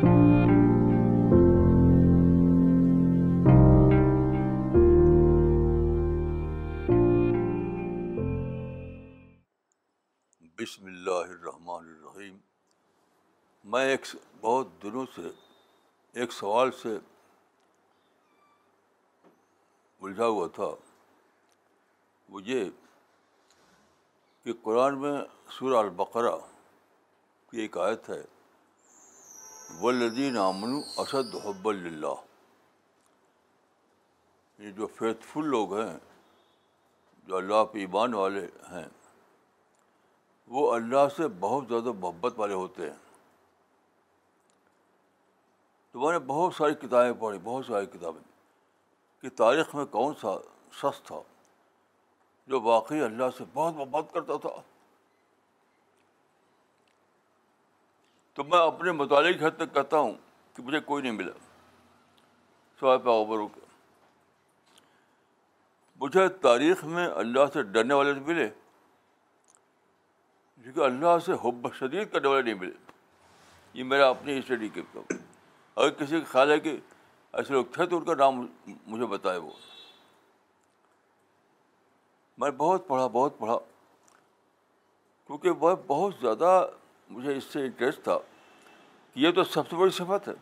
بسم اللہ الرحمن الرحیم۔ میں ایک بہت دنوں سے ایک سوال سے الجھا ہوا تھا۔ وہ یہ کہ قرآن میں سورہ البقرہ کی ایک آیت ہے۔ ولدین امن اسد حب اللہ یہ جو فیتھ فل لوگ ہیں، جو اللہ پہ ایمان والے ہیں، وہ اللہ سے بہت زیادہ محبت والے ہوتے ہیں۔ تو میں نے بہت ساری کتابیں پڑھی، بہت ساری کتابیں۔ کہ تاریخ میں کون سا شخص تھا جو واقعی اللہ سے بہت محبت کرتا تھا؟ تو میں اپنے مطالعے کی حد تک کہتا ہوں کہ مجھے کوئی نہیں ملا۔ سوائے پیغبروں کے۔ مجھے تاریخ میں اللہ سے ڈرنے والے ملے۔ کیونکہ اللہ سے حب شدید کرنے والے نہیں ملے۔ یہ میرا اپنی اسٹڈی کے اگر کسی کا خیال ہے کہ ایسے لوگ تھے تو ان کا نام مجھے بتائے وہ۔ میں بہت پڑھا بہت پڑھا۔ کیونکہ وہ بہت زیادہ مجھے اس سے انٹرسٹ تھا۔ یہ تو سب سے بڑی صفت ہے۔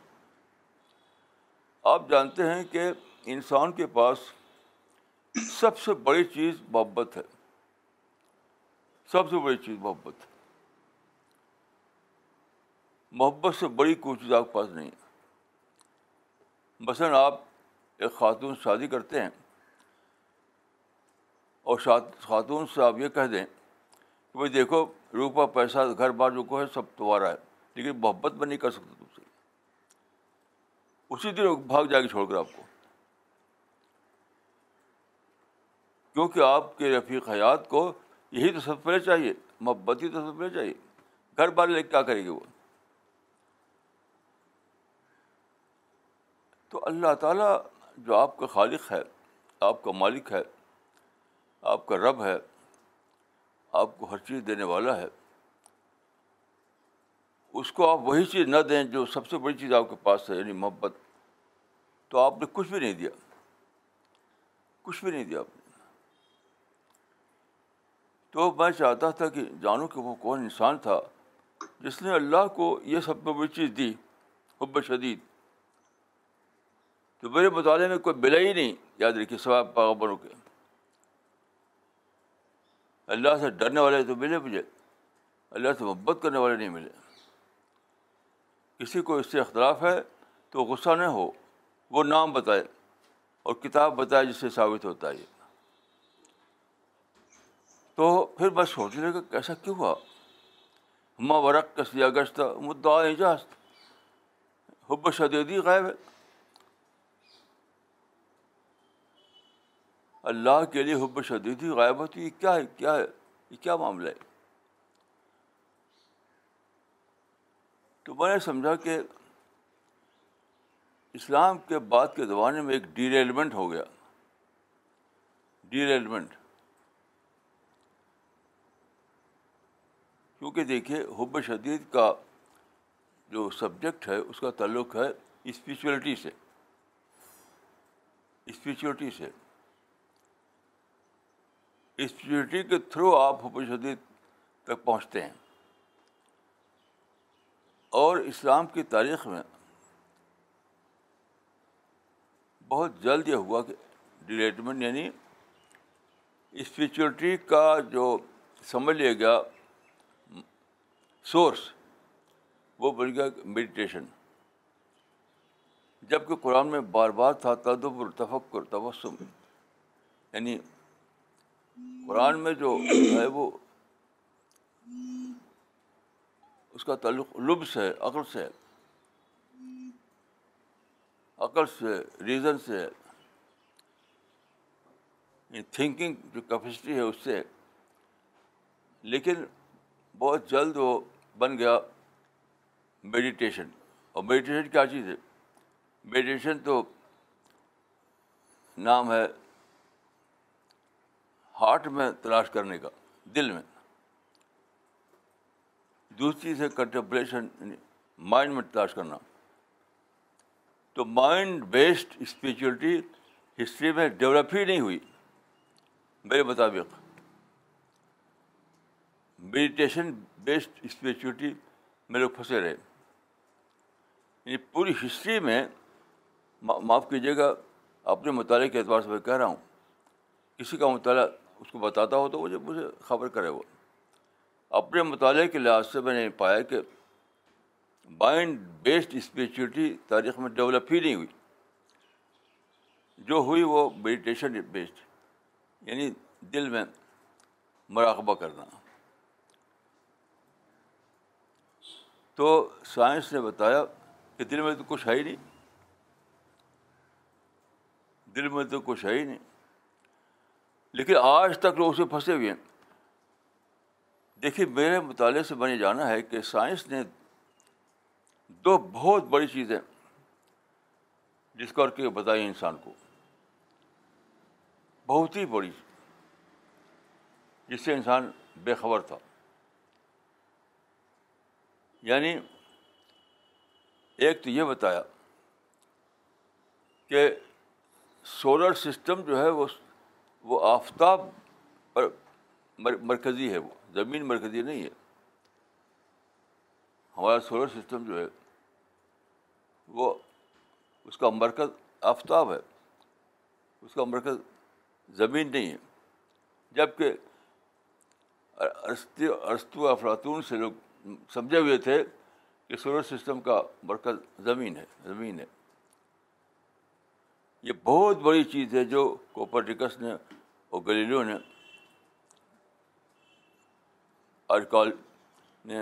آپ جانتے ہیں کہ انسان کے پاس سب سے بڑی چیز محبت ہے۔ سب سے بڑی چیز محبت۔ ہے محبت سے بڑی کوئی چیز آپ کے پاس نہیں ہے۔ مثلاً آپ ایک خاتون شادی کرتے ہیں اور خاتون سے آپ یہ کہہ دیں کہ بھائی دیکھو، روپا پیسہ گھر بار جو کو ہے، سب تمہارا ہے۔ لیکن محبت میں نہیں کر سکتے تم سے۔ اسی دن بھاگ جائے گی چھوڑ کر آپ کو۔ کیونکہ آپ کے رفیق حیات کو یہی تو سب پہلے چاہیے، محبت ہی تو سب پہلے چاہیے۔ گھر بار لے کے کیا کرے گی وہ؟ تو اللہ تعالیٰ جو آپ کا خالق ہے، آپ کا مالک ہے، آپ کا رب ہے، آپ کو ہر چیز دینے والا ہے۔ اس کو آپ وہی چیز نہ دیں جو سب سے بڑی چیز آپ کے پاس ہے یعنی محبت۔ تو آپ نے کچھ بھی نہیں دیا۔ کچھ بھی نہیں دیا آپ نے۔ تو میں چاہتا تھا کہ جانوں کہ وہ کون انسان تھا جس نے اللہ کو یہ سب سے بڑی چیز دی، حب شدید۔ تو میرے مطالعے میں کوئی ملا ہی نہیں، یاد رکھیے سواب پاغبروں کے۔ اللہ سے ڈرنے والے تو ملے مجھے، اللہ سے محبت کرنے والے نہیں ملے۔ کسی کو اس سے اختلاف ہے تو غصہ نہ ہو، وہ نام بتائے اور کتاب بتائے جس سے ثابت ہوتا ہے تو پھر میں سوچنے لگا کیسا کیوں ہوا؟ ہما ورق کسیا گشت مدعا اجاز حب شدیدی غائب ہے۔ اللہ کے لیے حب شدیدی غائب ہوتی، یہ کیا ہے کیا ہے، یہ کیا معاملہ ہے؟ تو میں نے سمجھا کہ اسلام کے بعد کے زمانے میں ایک ڈیریلمنٹ ہو گیا۔ ڈیریلمنٹ کیونکہ دیکھیے، حب شدید کا جو سبجیکٹ ہے، اس کا تعلق ہے اسپریچولیٹی سے۔ اسپریچولیٹی سے۔ اسپریچولیٹی کے تھرو آپ حب شدید تک پہنچتے ہیں۔ اور اسلام کی تاریخ میں بہت جلد یہ ہوا کہ ڈیلیٹمنٹ یعنی اسپریچولیٹی کا جو سمجھ لیا گیا سورس وہ بن گیا میڈیٹیشن جبکہ قرآن میں بار بار تھا تدبر، تفکر، تبسم۔ یعنی قرآن میں جو ہے وہ اس کا تعلق لبس ہے عقل سے۔ عقل سے ریزن سے۔ یعنی تھنکنگ جو کیپیسٹی ہے اس سے۔ لیکن بہت جلد وہ بن گیا میڈیٹیشن اور میڈیٹیشن کیا چیز ہے؟ میڈیٹیشن تو نام ہے ہارٹ میں تلاش کرنے کا، دل میں۔ دوسری چیز ہے کنٹمپلیشن مائنڈ میں تلاش کرنا۔ تو مائنڈ بیسڈ اسپریچولیٹی ہسٹری میں ڈیولپ ہی نہیں ہوئی، میرے مطابق۔ میڈیٹیشن بیسڈ اسپریچولیٹی میں لوگ پھنسے رہے۔ یعنی پوری ہسٹری میں معاف کیجیے گا، اپنے مطالعے کے اعتبار سے میں کہہ رہا ہوں۔ کسی کا مطالعہ اس کو بتاتا ہو تو مجھے مجھے خبر کرے وہ۔ اپنے مطالعے کے لحاظ سے میں نے پایا کہ مائنڈ بیسڈ اسپریچولیٹی تاریخ میں ڈیولپ ہی نہیں ہوئی۔ جو ہوئی وہ میڈیٹیشن بیسڈ یعنی دل میں مراقبہ کرنا۔ تو سائنس نے بتایا کہ دل میں تو کچھ ہے ہی نہیں۔ دل میں تو کچھ ہے ہی نہیں۔ لیکن آج تک لوگ اسے پھنسے ہوئے ہیں۔ دیکھیے، میرے مطالعے سے بنے جانا ہے کہ سائنس نے دو بہت بڑی چیزیں ڈسکور کے بتائی انسان کو۔ بہت ہی بڑی، جس سے انسان بے خبر تھا۔ یعنی ایک تو یہ بتایا کہ سولر سسٹم جو ہے وہ وہ آفتاب پر مرکزی ہے وہ۔ زمین مرکزی نہیں ہے۔ ہمارا سولر سسٹم جو ہے، وہ اس کا مرکز آفتاب ہے۔ اس کا مرکز زمین نہیں ہے۔ جبکہ ارستو افلاطون سے لوگ سمجھے ہوئے تھے کہ سولر سسٹم کا مرکز زمین ہے زمین ہے۔ یہ بہت بڑی چیز ہے جو کوپرٹیکس نے اور گلیلیو نے آج کل نے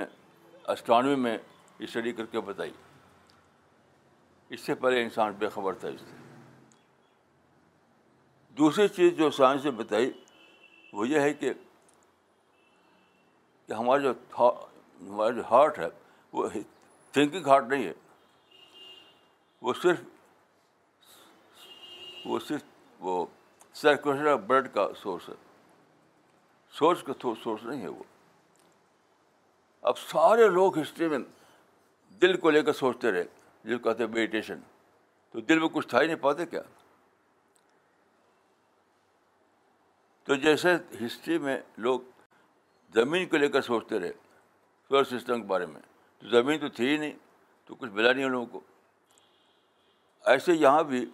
اسٹرانوی میں اسٹڈی کر کے بتائی۔ اس سے پہلے انسان بے خبر تھا اس سے۔ دوسری چیز جو سائنس نے بتائی وہ یہ ہے کہ کہ ہمارا جو تھا ہمارا جو ہارٹ ہے وہ تھنکنگ ہارٹ نہیں ہے۔ وہ صرف وہ صرف، وہ سرکولیشن آف بلڈ کا سورس ہے۔ سوچ کا سورس نہیں ہے وہ۔ اب سارے لوگ ہسٹری میں دل کو لے کر سوچتے رہے، جس کو کہتے ہیں میڈیٹیشن تو دل میں کچھ تھا ہی نہیں پاتے کیا؟ تو جیسے ہسٹری میں لوگ زمین کو لے کر سوچتے رہے سولر سسٹم کے بارے میں، تو زمین تو تھی ہی نہیں، تو کچھ ملا نہیں ان لوگوں کو۔ ایسے یہاں بھی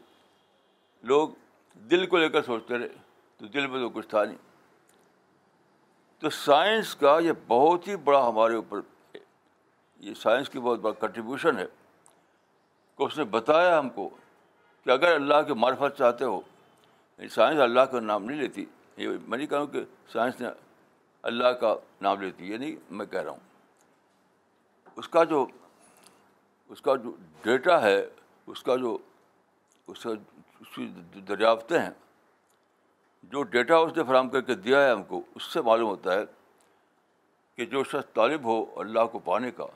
لوگ دل کو لے کر سوچتے رہے، تو دل میں تو کچھ تھا نہیں۔ تو سائنس کا یہ بہت ہی بڑا ہمارے اوپر، یہ سائنس کی بہت بڑا کنٹریبیوشن ہے۔ کہ اس نے بتایا ہم کو کہ اگر اللہ کے معرفت چاہتے ہو یعنی سائنس اللہ کا نام نہیں لیتی، یہ میں نہیں کہوں کہ سائنس نے اللہ کا نام لیتی، یہ نہیں میں کہہ رہا ہوں۔ اس کا جو، اس کا جو ڈیٹا ہے، اس کا جو، اس کا اس کی دریافتیں ہیں جو ڈیٹا اس نے فراہم کر کے دیا ہے ہم کو، اس سے معلوم ہوتا ہے کہ جو شخص طالب ہو اللہ کو پانے کا،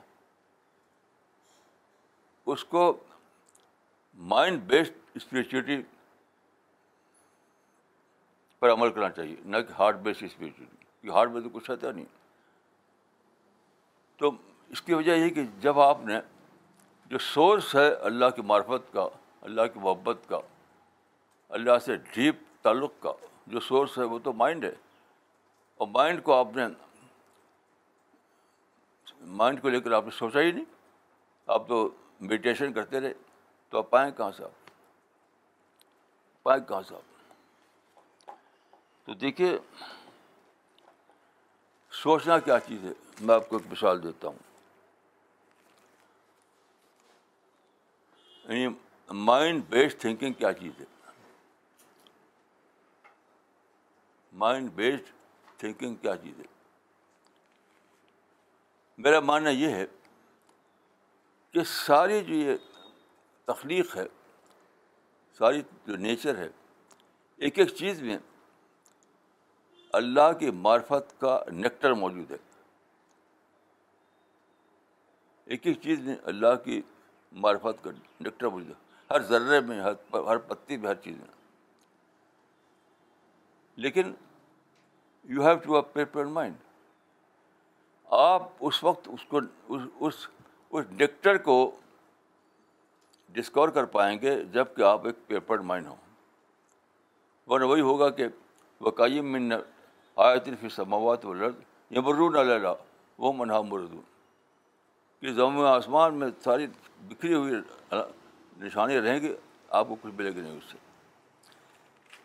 اس کو مائنڈ بیسڈ اسپریچولیٹی پر عمل کرنا چاہیے، نہ کہ ہارٹ بیسڈ اسپریچولیٹی کیونکہ ہارٹ میں تو کچھ رہتا نہیں۔ تو اس کی وجہ یہ کہ جب آپ نے جو سورس ہے اللہ کی معرفت کا، اللہ کی محبت کا، اللہ سے ڈیپ تعلق کا جو سورس ہے وہ تو مائنڈ ہے۔ اور مائنڈ کو آپ نے مائنڈ کو لے کر آپ نے سوچا ہی نہیں۔ آپ تو میڈیٹیشن کرتے رہے۔ تو آپ پائیں کہاں سے آپ؟ پائیں کہاں سے آپ؟ تو دیکھیے، سوچنا کیا چیز ہے؟ میں آپ کو ایک مثال دیتا ہوں۔ یعنی مائنڈ بیسڈ تھنکنگ کیا چیز ہے؟ مائنڈ بیسڈ تھنکنگ کیا چیز ہے؟ میرا ماننا یہ ہے کہ ساری جو یہ تخلیق ہے، ساری جو نیچر ہے، ایک ایک چیز میں اللہ کی معرفت کا نیکٹر موجود ہے۔ ایک ایک چیز میں اللہ کی معرفت کا نیکٹر موجود ہے۔ ہر ذرے میں، ہر ہر پتی میں، ہر چیز میں۔ لیکن you have to paper mind آپ اس وقت اس کو اس اس ڈکٹر کو ڈسکور کر پائیں گے جبکہ آپ ایک پیپر مائنڈ ہوں۔ ورنہ وہی ہوگا کہ وقائم من آیت فی سماوات و لرد یہ مرون اللہ وہ منہا مردون کہ زم آسمان میں ساری بکھری ہوئی نشانیاں رہیں گی، آپ کو کچھ ملے گی نہیں اس سے۔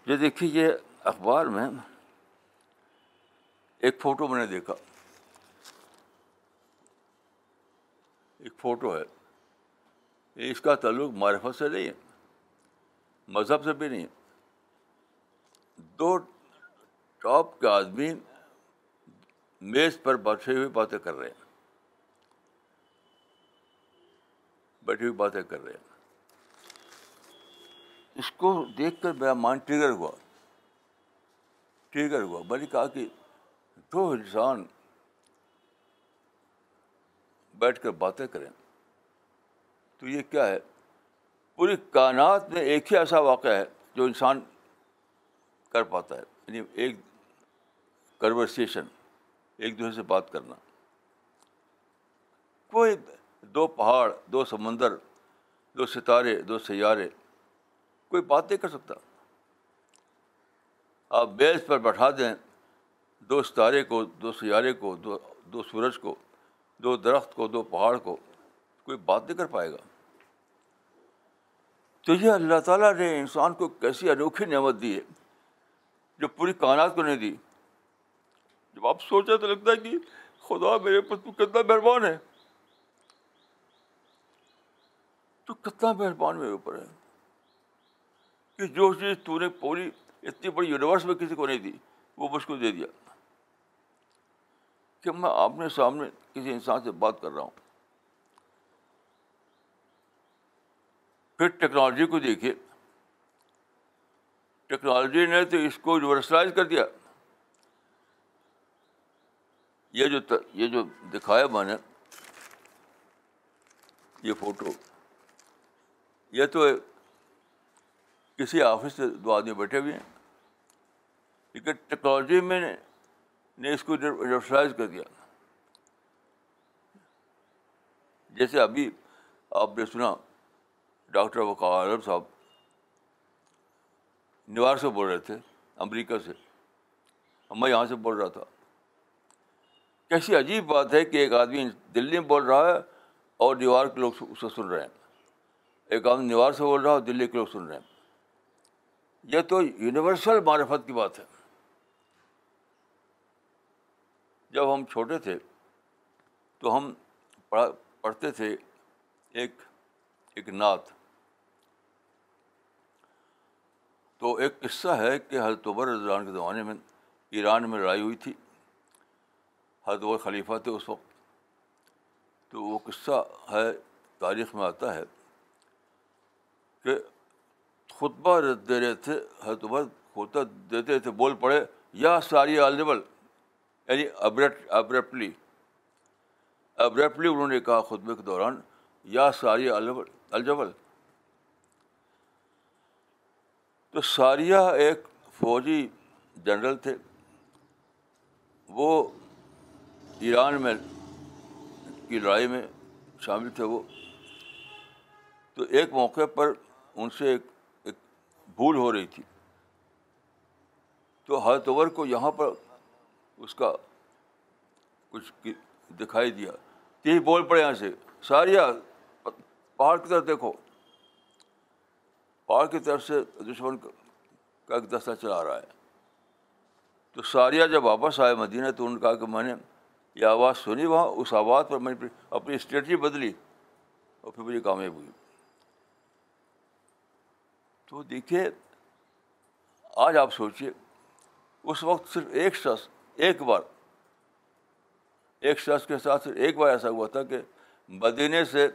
یہ دیکھیے اخبار میں ایک فوٹو میں نے دیکھا۔ ایک فوٹو ہے۔ اس کا تعلق معرفت سے نہیں ہے، مذہب سے بھی نہیں ہے۔ دو ٹاپ کے آدمی میز پر بیٹھے ہوئے باتیں کر رہے ہیں۔ بیٹھی ہوئی باتیں کر رہے ہیں۔ اس کو دیکھ کر میرا مان ٹریگر ہوا۔ ٹریگر ہوا۔ میں نے کہا کہ دو انسان بیٹھ کر باتیں کریں۔ تو یہ کیا ہے؟ پوری کائنات میں ایک ہی ایسا واقعہ ہے جو انسان کر پاتا ہے یعنی ایک کنورسیشن ایک دوسرے سے بات کرنا۔ کوئی دو پہاڑ، دو سمندر، دو ستارے، دو سیارے، کوئی بات نہیں کر سکتا۔ آپ بیس پر بیٹھا دیں۔ دو ستارے کو، دو سیارے کو، دو دو سورج کو، دو درخت کو، دو پہاڑ کو، کوئی بات نہیں کر پائے گا۔ تو یہ اللہ تعالیٰ نے انسان کو کیسی انوکھی نعمت دی ہے، جو پوری کائنات کو نہیں دی۔ جب آپ سوچیں تو لگتا ہے کہ خدا میرے پر تو کتنا مہربان ہے۔ تو کتنا مہربان میرے اوپر ہے۔ کہ جو چیز تو نے پوری اتنی بڑی یونیورس میں کسی کو نہیں دی، وہ مجھ کو دے دیا۔ کہ میں آپنے سامنے کسی انسان سے بات کر رہا ہوں۔ پھر ٹیکنالوجی کو دیکھیے۔ ٹیکنالوجی نے تو اس کو یونیورسلائز کر دیا۔ یہ جو یہ جو دکھایا میں نے، یہ فوٹو یہ تو کسی آفس سے دو آدمی بیٹھے ہوئے ہیں۔ لیکن ٹیکنالوجی میں نے اس کو یونیورسلائز کر دیا۔ جیسے ابھی آپ نے سنا، ڈاکٹر وقار عالم صاحب نیوار سے بول رہے تھے، امریکہ سے۔ میں یہاں سے بول رہا تھا۔ کیسی عجیب بات ہے کہ ایک آدمی دلی میں بول رہا ہے اور نیوار کے لوگ اسے سن رہے ہیں۔ ایک آدمی نیوار سے بول رہا ہے اور دلی کے لوگ سن رہے ہیں۔ یہ تو یونیورسل معرفت کی بات ہے۔ جب ہم چھوٹے تھے تو ہم پڑھا پڑھتے تھے ایک ایک نعت۔ تو ایک قصہ ہے کہ حضرت عمر رضوان کے زمانے میں ایران میں لڑائی ہوئی تھی۔ حضرت عمر خلیفہ تھے اس وقت۔ تو وہ قصہ ہے، تاریخ میں آتا ہے کہ خطبہ دے رہے تھے، حضرت عمر خطبہ دیتے تھے، بول پڑے، یا ساری الجبل یعنی ابرپلی ابرپلی انہوں نے کہا خطبے کے دوران، یا ساری الجبل۔ تو ساریہ ایک فوجی جنرل تھے۔ وہ ایران میں، کی لڑائی میں شامل تھے وہ۔ تو ایک موقع پر ان سے ایک ایک بھول ہو رہی تھی۔ تو حضرت عمر کو یہاں پر اس کا کچھ دکھائی دیا۔ یہی بول پڑے یہاں سے۔ ساریا، پہاڑ کی طرف دیکھو۔ پہاڑ کی طرف سے دشمن کا ایک دستہ چلا رہا ہے۔ تو ساریہ جب واپس آئے مدینہ، تو انہوں نے کہا کہ میں نے یہ آواز سنی، وہاں اس آواز پر میں نے اپنی اسٹریٹجی بدلی اور پھر مجھے کامیاب ہوئی۔ تو دیکھیے، آج آپ سوچیے، اس وقت صرف ایک شخص ایک بار، ایک شخص کے ساتھ ایک بار ایسا ہوا تھا کہ مدینے سے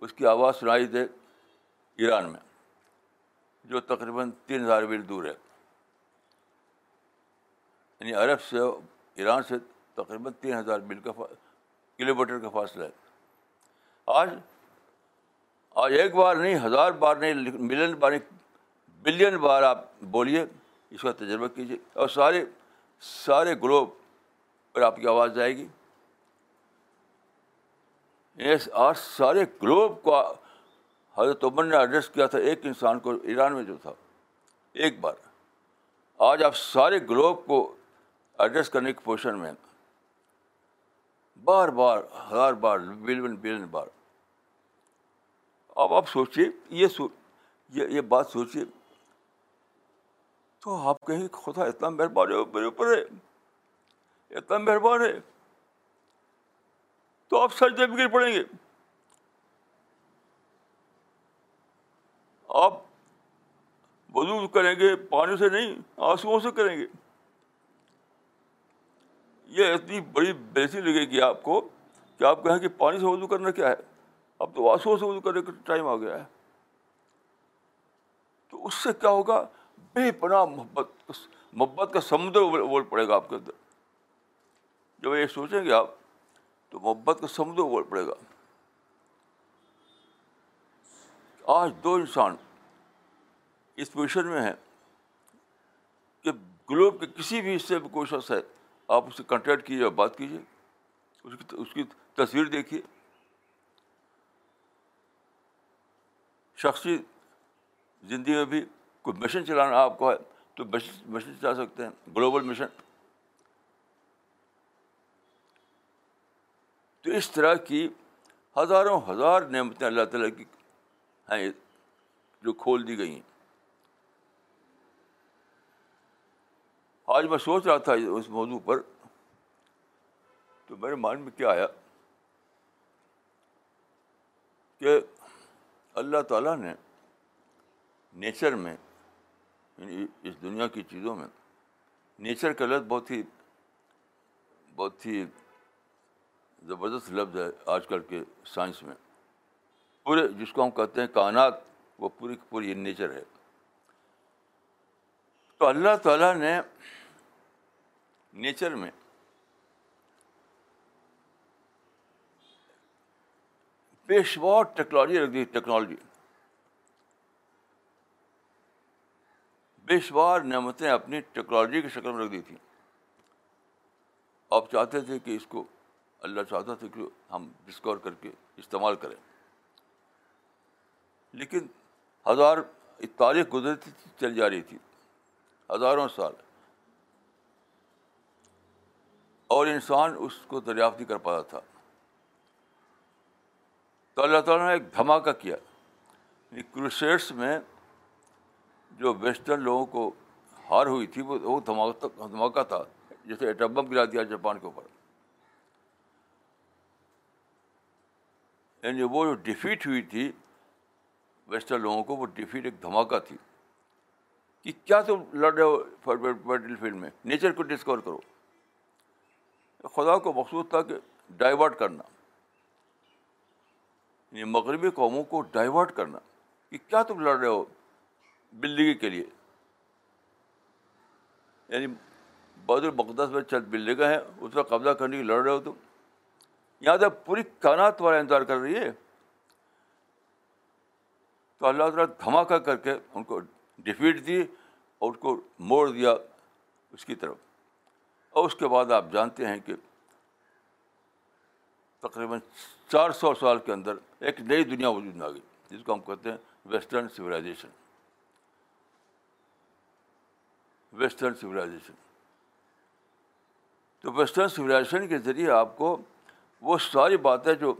اس کی آواز سنائی دے ایران میں، جو تقریباً تین ہزار میل دور ہے۔ یعنی عرب سے ایران سے تقریباً تین ہزار میل کا کلو میٹر کا فاصلہ ہے۔ آج آج ایک بار نہیں، ہزار بار نہیں، ملین بار نہیں، بلین بار آپ بولیے، اس کا تجربہ کیجیے۔ اور سارے سارے گلوب پر آپ کی آواز جائے گی۔ آج سارے گلوب کو حضرت عمر نے ایڈریس کیا تھا، ایک انسان کو ایران میں جو تھا۔ ایک بار۔ آج آپ سارے گلوب کو ایڈریس کرنے کی پوزیشن میں بار بار، ہزار بار، بلین بلین بار۔ اب آپ سوچیے یہ سو، یہ یہ بات سوچیے تو آپ کہیں خدا اتنا مہربان ہے، میرے اوپر ہے۔ اتنا مہربان ہے۔ تو آپ سجدے بھی گر پڑیں گے۔ آپ وضو کریں گے، پانی سے نہیں آنسو سے کریں گے۔ یہ اتنی بڑی بیسی لگے گی آپ کو کہ آپ کہیں کہ پانی سے وضو کرنا کیا ہے۔ اب تو آنسو سے وضو کرنے کا ٹائم آ گیا ہے۔ تو اس سے کیا ہوگا؟ بے پناہ محبت محبت کا سمندر بول پڑے گا آپ کے اندر۔ جب یہ سوچیں گے آپ، تو محبت کا سمندر بول پڑے گا۔ آج دو انسان اس پوزیشن میں ہیں کہ گلوب کے کسی بھی حصے میں کوئی شخص ہے، آپ اسے کنٹیکٹ کیجیے اور بات کیجیے۔ اس کی اس کی تصویر دیکھیے۔ شخصی زندگی میں بھی کوئی مشن چلانا آپ کو ہے تو مشن چلا سکتے ہیں گلوبل مشن تو اس طرح کی ہزاروں ہزار نعمتیں اللہ تعالیٰ کی ہیں، جو کھول دی گئی ہیں۔ آج میں سوچ رہا تھا اس موضوع پر، تو میرے مائنڈ میں کیا آیا؟ کہ اللہ تعالیٰ نے نیچر میں یعنی اس دنیا کی چیزوں میں۔ نیچر کا لفظ بہت ہی بہت ہی زبردست لفظ ہے آج کل کے سائنس میں۔ پورے جس کو ہم کہتے ہیں کائنات، وہ پوری کی پوری نیچر ہے۔ تو اللہ تعالیٰ نے نیچر میں پیشوار ٹیکنالوجی رکھ دی، ٹیکنالوجی۔ پیشوار نعمتیں اپنی ٹیکنالوجی کی شکل میں رکھ دی تھیں۔ آپ چاہتے تھے کہ اس کو اللہ چاہتا تھا کہ ہم ڈسکور کر کے استعمال کریں۔ لیکن ہزار تاریخ گزرتی چل جا رہی تھی۔ ہزاروں سال۔ اور انسان اس کو دریافت نہیں کر پاتا تھا۔ تو اللہ تعالیٰ نے ایک دھماکہ کیا۔ یعنی کروسیٹس میں جو ویسٹرن لوگوں کو ہار ہوئی تھی، وہ وہ دھماکہ تھا جیسے ایٹم بم گرا دیا جاپان کے اوپر۔ یعنی وہ جو ڈیفیٹ ہوئی تھی ویسٹرن لوگوں کو وہ ڈیفیٹ ایک دھماکہ تھی۔ کہ کیا تم لڑ رہے ہو بیٹل فیلڈ میں؟ نیچر کو ڈسکور کرو۔ خدا کو مقصود تھا کہ ڈائیورٹ کرنا۔ یعنی مغربی قوموں کو ڈائیورٹ کرنا۔ کہ کیا تم لڑ رہے ہو؟ بلڈنگ کے لیے۔ یعنی بہت المقدس میں چند بلڈنگیں ہیں، اس کا قبضہ کرنے کی لڑ رہے ہو تم۔ یہاں تک پوری کائنات تمہارا انتظار کر رہی ہے۔ تو اللہ تعالیٰ دھماکہ کر کے ان کو ڈیفیٹ دی اور اس کو موڑ دیا اس کی طرف۔ اور اس کے بعد آپ جانتے ہیں کہ تقریباً چار سو سال کے اندر ایک نئی دنیا وجود میں آ گئی جس کو ہم کہتے ہیں ویسٹرن سویلائزیشن ویسٹرن سویلائزیشن تو ویسٹرن سویلائزیشن کے ذریعے آپ کو وہ ساری باتیں جو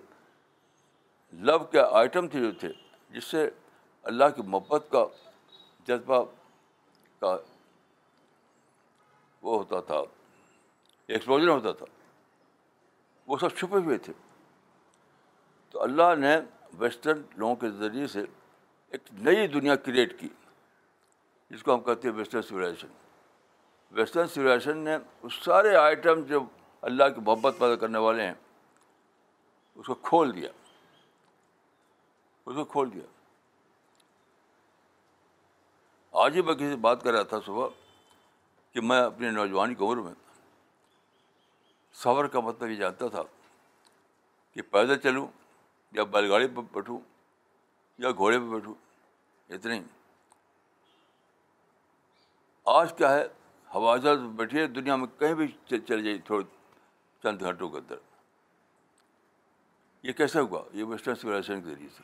لو کے آئٹم تھے جو تھے، جس سے اللہ کی محبت کا جذبہ کا وہ ہوتا تھا ایکسپلوژن ہوتا تھا، وہ سب چھپے ہوئے تھے۔ تو اللہ نے ویسٹرن لوگوں کے ذریعے سے ایک نئی دنیا کریٹ کی۔ جس کو ہم کہتے ہیں ویسٹرن سویلائزیشن ویسٹرن سویلائزیشن نے اس سارے آئٹم جو اللہ کی محبت پیدا کرنے والے ہیں، اس کو کھول دیا۔ اس کو کھول دیا۔ آج ہی میں کسی سے بات کر رہا تھا صبح کہ میں اپنی نوجوانی کی عمر میں سفر کا مطلب یہ جانتا تھا کہ پیدل چلوں یا بیل گاڑی پہ بیٹھوں یا گھوڑے پہ بیٹھوں اتنے ہی آج کیا ہے، ہوا جہاز بیٹھیے، دنیا میں کہیں بھی چل جائیے تھوڑے چند گھنٹوں کے اندر۔ یہ کیسے ہوا؟ یہ ویسٹرن سویلائزیشن کے ذریعے سے۔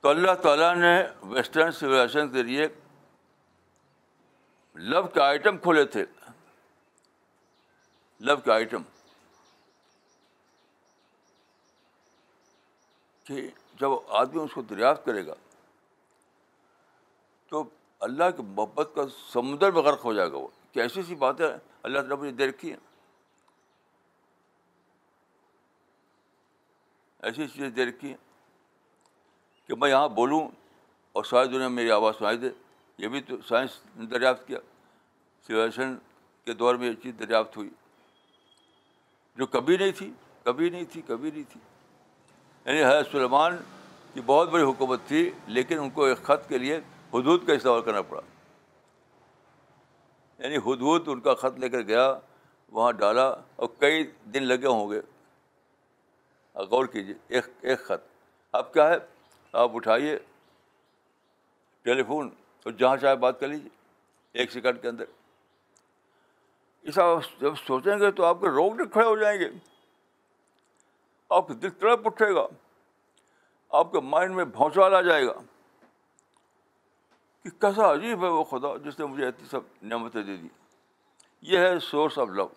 تو اللہ تعالیٰ نے ویسٹرن سولیزیشن کے ذریعے لو کے آئٹم کھولے تھے۔ لو کے آئٹم۔ کہ جب آدمی اس کو دریافت کرے گا اللہ کی محبت کا سمندر میں غرق ہو جائے گا وہ۔ کہ ایسی سی باتیں اللہ تعالیٰ نے دے رکھی ہیں۔ ایسی چیزیں دے رکھی ہیں کہ میں یہاں بولوں اور ساری دنیا میری آواز سنائی دے۔ یہ بھی تو سائنس نے دریافت کیا۔ سولیزیشن کے دور میں یہ چیز دریافت ہوئی۔ جو کبھی نہیں تھی، کبھی نہیں تھی، کبھی نہیں تھی۔ یعنی حضرت سلیمان کی بہت بڑی حکومت تھی، لیکن ان کو ایک خط کے لیے حدود کا استعمال کرنا پڑا۔ یعنی حدود ان کا خط لے کر گیا، وہاں ڈالا اور کئی دن لگے ہوں گے۔ غور کیجیے، ایک ایک خط۔ اب کیا ہے؟ آپ اٹھائیے ٹیلی فون اور جہاں چاہے بات کر لیجیے، ایک سیکنڈ کے اندر۔ ایسا جب سوچیں گے تو آپ کے روگ کھڑے ہو جائیں گے۔ آپ دل تڑپ اٹھے گا۔ آپ کے مائنڈ میں بھونچال آ جائے گا۔ کہ کیسا عجیب ہے وہ خدا جس نے مجھے اتنی سب نعمتیں دے دی۔ یہ ہے سورس آف لو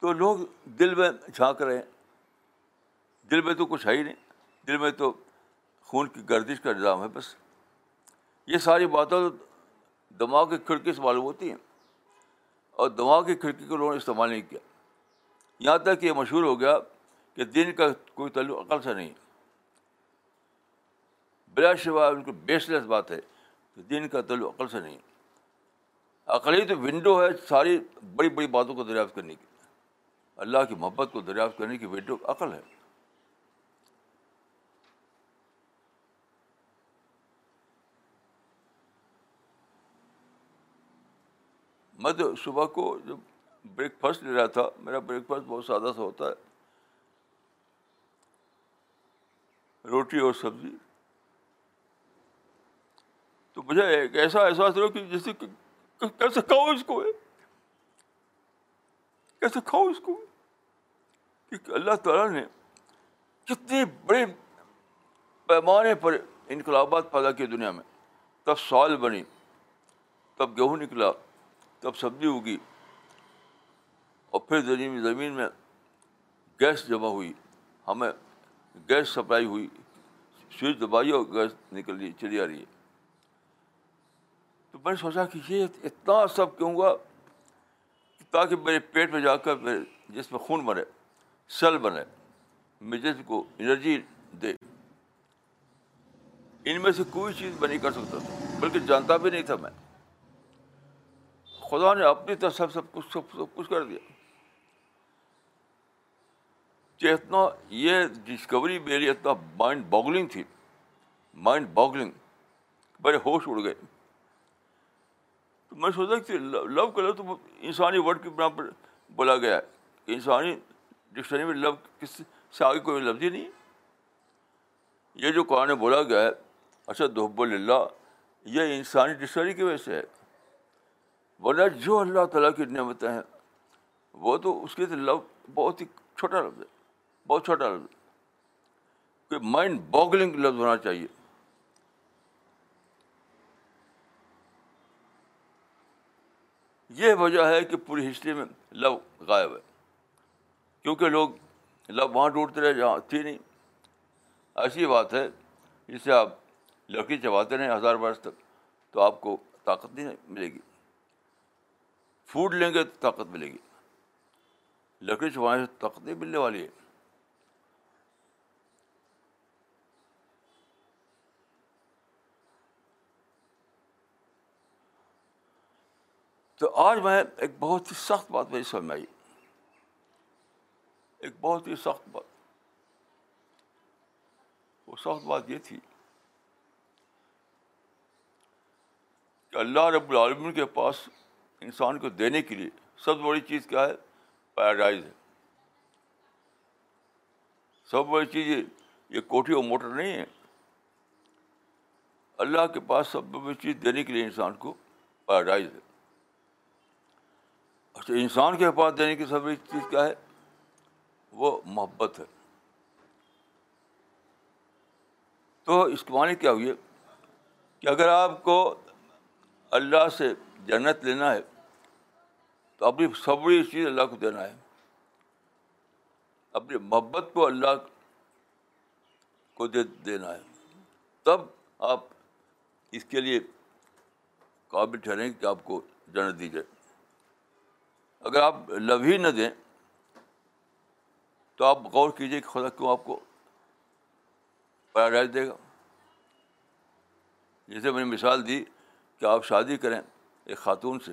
تو لوگ دل میں جھانک رہے ہیں۔ دل میں تو کچھ ہے ہی نہیں۔ دل میں تو خون کی گردش کا نظام ہے بس۔ یہ ساری باتیں تو دماغ کی کھڑکی سے معلوم ہوتی ہیں۔ اور دماغ کی کھڑکی کو لوگوں نے استعمال نہیں کیا۔ یہاں تک یہ مشہور ہو گیا کہ دن کا کوئی تعلق عقل سے نہیں۔ بلا شبہ ان کو بیس لیس بات ہے کہ دن کا تعلق عقل سے نہیں۔ عقلی تو ونڈو ہے ساری بڑی بڑی باتوں کو دریافت کرنے کی اللہ کی محبت کو دریافت کرنے کی ونڈو عقل ہے۔ میں تو صبح کو جب بریک فاسٹ لے رہا تھا، میرا بریک فاسٹ بہت سادہ سا ہوتا ہے۔ روٹی اور سبزی۔ تو مجھے ایک ایسا احساس ہوا کہ جیسے کیسے کھاؤ اس کو کیسے کھاؤ اس کو کہ اللہ تعالیٰ نے کتنی بڑے پیمانے پر انقلابات پیدا کیے دنیا میں، تب سال بنی، تب گیہوں نکلا، تب سبزی اگی، اور پھر زمین زمین میں گیس جمع ہوئی، ہمیں گیس سپلائی ہوئی، سوئچ دبائی اور گیس نکل رہی چلی آ رہی ہے۔ تو میں نے سوچا کہ یہ اتنا سب کیوں گا تاکہ میرے پیٹ میں جا کر میرے جس میں خون بنے، سیل بنے میں جسم کو انرجی دے۔ ان میں سے کوئی چیز میں نہیں کر سکتا تھا، بلکہ جانتا بھی نہیں تھا میں۔ خدا نے اپنی طرف سب سب کچھ سب سب کچھ کر دیا۔ کہ اتنا یہ ڈسکوری میری اتنا مائنڈ باگلنگ تھی۔ مائنڈ باگلنگ بڑے ہوش اڑ گئے۔ میں سوچا کہ لو کا لو تو انسانی ورڈ کے بنا پر بولا گیا ہے انسانی ڈکشنری میں لو کس سے آگے کوئی لفظ ہی نہیں یہ جو قرآن بولا گیا ہے اچھا، اشد حب اللہ یہ انسانی ڈکشنری کی وجہ سے ہے۔ ورنہ جو اللہ تعالیٰ کی نعمتیں ہیں، وہ تو اس کے لو بہت ہی چھوٹا لفظ ہے، بہت چھوٹا لفظ کہ مائنڈ باگلنگ لفظ ہونا چاہیے۔ یہ وجہ ہے کہ پوری ہسٹری میں لو غائب ہے۔ کیونکہ لوگ لو وہاں ڈھونڈتے رہے، جہاں تھی نہیں۔ ایسی بات ہے، جسے آپ لکڑی چباتے رہیں ہزار برس تک، تو آپ کو طاقت نہیں ملے گی۔ فوڈ لیں گے تو طاقت ملے گی۔ لکڑی چبانے سے طاقت نہیں ملنے والی ہے۔ تو آج میں ایک بہت ہی سخت بات میری سمجھ آئی ایک بہت ہی سخت بات۔ وہ سخت بات یہ تھی کہ اللہ رب العالمین کے پاس انسان کو دینے کے لیے سب سے بڑی چیز کیا ہے؟ پیراڈائز ہے۔ سب بڑی چیز یہ کوٹھی اور موٹر نہیں ہے۔ اللہ کے پاس سب بڑی چیز دینے کے لیے انسان کو پیراڈائز ہے۔ اچھا انسان کے پاس دینے کی سب چیز کیا ہے؟ وہ محبت ہے۔ تو اس کے معنی کیا ہوئی کہ اگر آپ کو اللہ سے جنت لینا ہے، تو اپنی سب چیز اللہ کو دینا ہے۔ اپنی محبت کو اللہ کو دے دینا ہے۔ تب آپ اس کے لیے قابل ٹھہریں کہ آپ کو جنت دی جائے۔ اگر آپ لو ہی نہ دیں، تو آپ غور کیجیے کہ خدا کیوں آپ کو پیراڈائز دے گا۔ جیسے میں نے مثال دی کہ آپ شادی کریں ایک خاتون سے،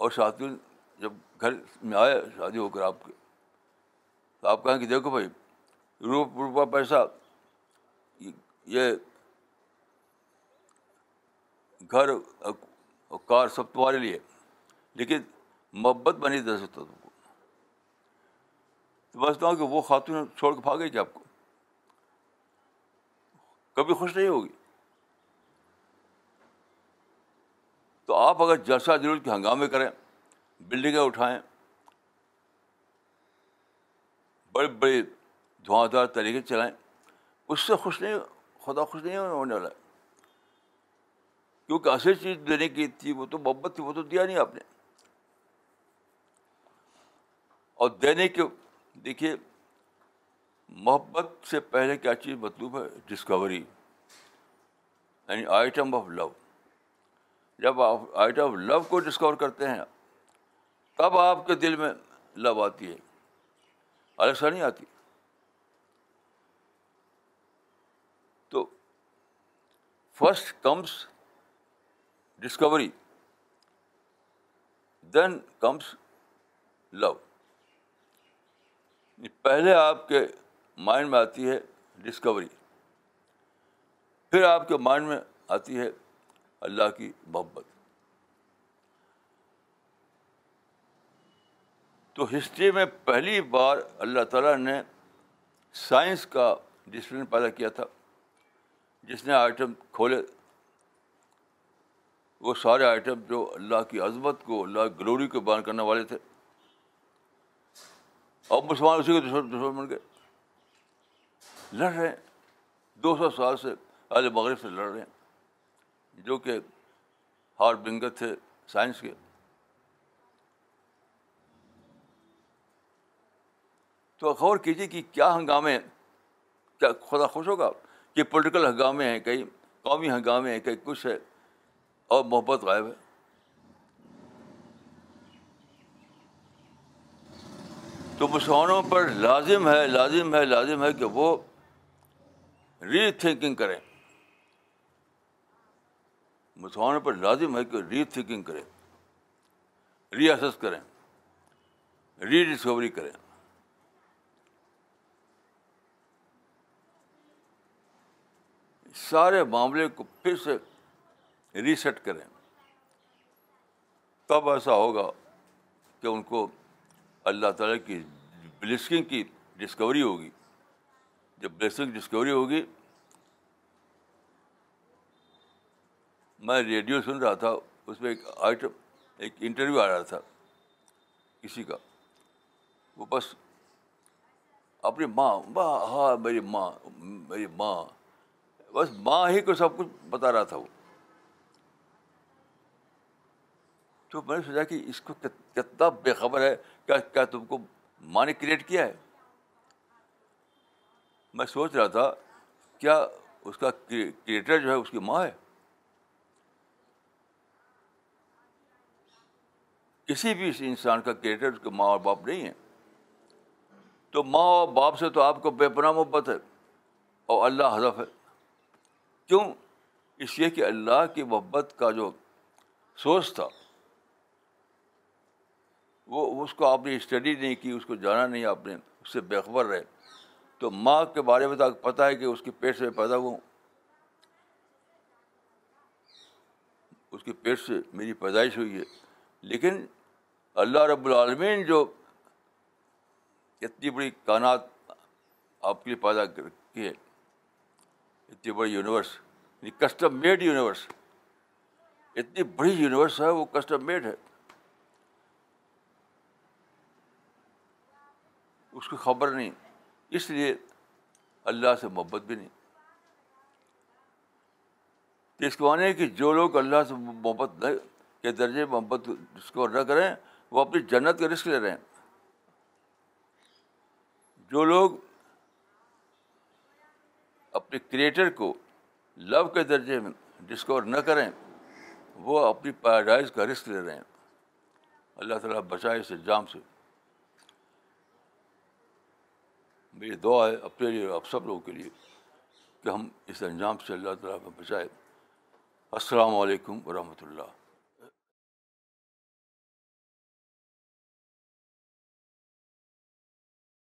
اور خاتون جب گھر میں آئے شادی ہو کر آپ کے، تو آپ کہیں کہ دیکھو بھائی روپ روپا پیسہ، یہ گھر کار سب تمہارے لیے، لیکن محبت بنی دے سکتا تم کو۔ سمجھتا ہوں کہ وہ خاتون چھوڑ کے بھاگے گی آپ کو۔ کبھی خوش نہیں ہوگی۔ تو آپ اگر جلسہ ضرور کے ہنگامے کریں، بلڈنگیں اٹھائیں، بڑے بڑے دھواں دار طریقے چلائیں، اس سے خوش نہیں، خدا خوش نہیں ہونے والا۔ کیونکہ اصل چیز دینے کی تھی، وہ تو محبت تھی، وہ تو دیا نہیں آپ نے۔ اور دینے کے دیکھیے، محبت سے پہلے کیا چیز مطلوب ہے؟ ڈسکوری یعنی آئٹم آف لو جب آپ آئٹم آف لو کو ڈسکور کرتے ہیں، تب آپ کے دل میں لو آتی ہے۔ الگ سا نہیں آتی۔ تو فسٹ کمس ڈسکوری دین کمس لو پہلے آپ کے مائنڈ میں آتی ہے ڈسکوری پھر آپ کے مائنڈ میں آتی ہے اللہ کی محبت. تو ہسٹری میں پہلی بار اللہ تعالیٰ نے سائنس کا ڈسپلن پیدا کیا تھا. جس نے آئٹم کھولے. وہ سارے آئٹم جو اللہ کی عظمت کو، اللہ کی گلوری کو بیان کرنے والے تھے. اور مسلمان اسی کے دشمن دشمن بن گئے۔ لڑ رہے ہیں۔ دو سو سال سے اہل مغرب سے لڑ رہے ہیں۔ جو کہ ہار بنگت تھے سائنس کے۔ تو غور کیجیے کہ کیا ہنگامے کیا خدا خوش ہوگا کہ پولیٹیکل ہنگامے ہیں، کئی قومی ہنگامے ہیں، کئی کچھ ہے۔ اور محبت غائب ہے۔ تو مسلمانوں پر لازم ہے لازم ہے لازم ہے کہ وہ ری تھنکنگ کریں۔ مسلمانوں پر لازم ہے کہ ری تھنکنگ کریں، ری اسس کریں، ری ڈسکوری کریں۔ سارے معاملے کو پھر سے ریسیٹ کریں۔ تب ایسا ہوگا کہ ان کو اللہ تعالیٰ کی بلیسنگ کی ڈسکوری ہوگی۔ جب بلیسنگ ڈسکوری ہوگی، میں ریڈیو سن رہا تھا، اس میں ایک آئٹم ایک انٹرویو آ رہا تھا کسی کا۔ وہ بس اپنی ماں، واہ ہاں میری ماں میری ماں، بس ماں ہی کو سب کچھ بتا رہا تھا وہ۔ تو میں نے سوچا کہ اس کو کتنا بے خبر ہے، کیا کیا تم کو ماں نے کریٹ کیا ہے؟ میں سوچ رہا تھا، کیا اس کا کریٹر جو ہے، اس کی ماں ہے؟ کسی بھی انسان کا کریٹر اس کے ماں اور باپ نہیں ہے تو ماں اور باپ سے تو آپ کو بے پناہ محبت ہے اور اللہ حضف ہے۔ کیوں؟ اس لیے کہ اللہ کی محبت کا جو سوچ تھا وہ اس کو آپ نے اسٹڈی نہیں کی، اس کو جانا نہیں، آپ نے اس سے بےخبر رہے۔ تو ماں کے بارے میں تو پتہ ہے کہ اس کے پیٹ سے پیدا ہوا ہوں۔ اس کے پیٹ سے میری پیدائش ہوئی ہے۔ لیکن اللہ رب العالمین جو اتنی بڑی کائنات آپ کے لیے پیدا کی ہے، اتنی بڑی یونیورس کسٹم میڈ یونیورس اتنی بڑی یونیورس ہے، وہ کسٹم میڈ ہے۔ اس کی خبر نہیں، اس لیے اللہ سے محبت بھی نہیں۔ تو اس کو مانے کہ جو لوگ اللہ سے محبت کے درجے محبت ڈسکور نہ کریں، وہ اپنی جنت کا رسک لے رہے ہیں۔ جو لوگ اپنے کریٹر کو لو کے درجے میں ڈسکور نہ کریں، وہ اپنی پیراڈائز کا رسک لے رہے ہیں۔ اللہ تعالیٰ بچائے اس انجام سے۔ میری دعا ہے، اپنے لیے آپ سب لوگوں کے لیے کہ ہم اس انجام سے اللہ تعالیٰ کو بچائے۔ السلام علیکم ورحمۃ اللہ۔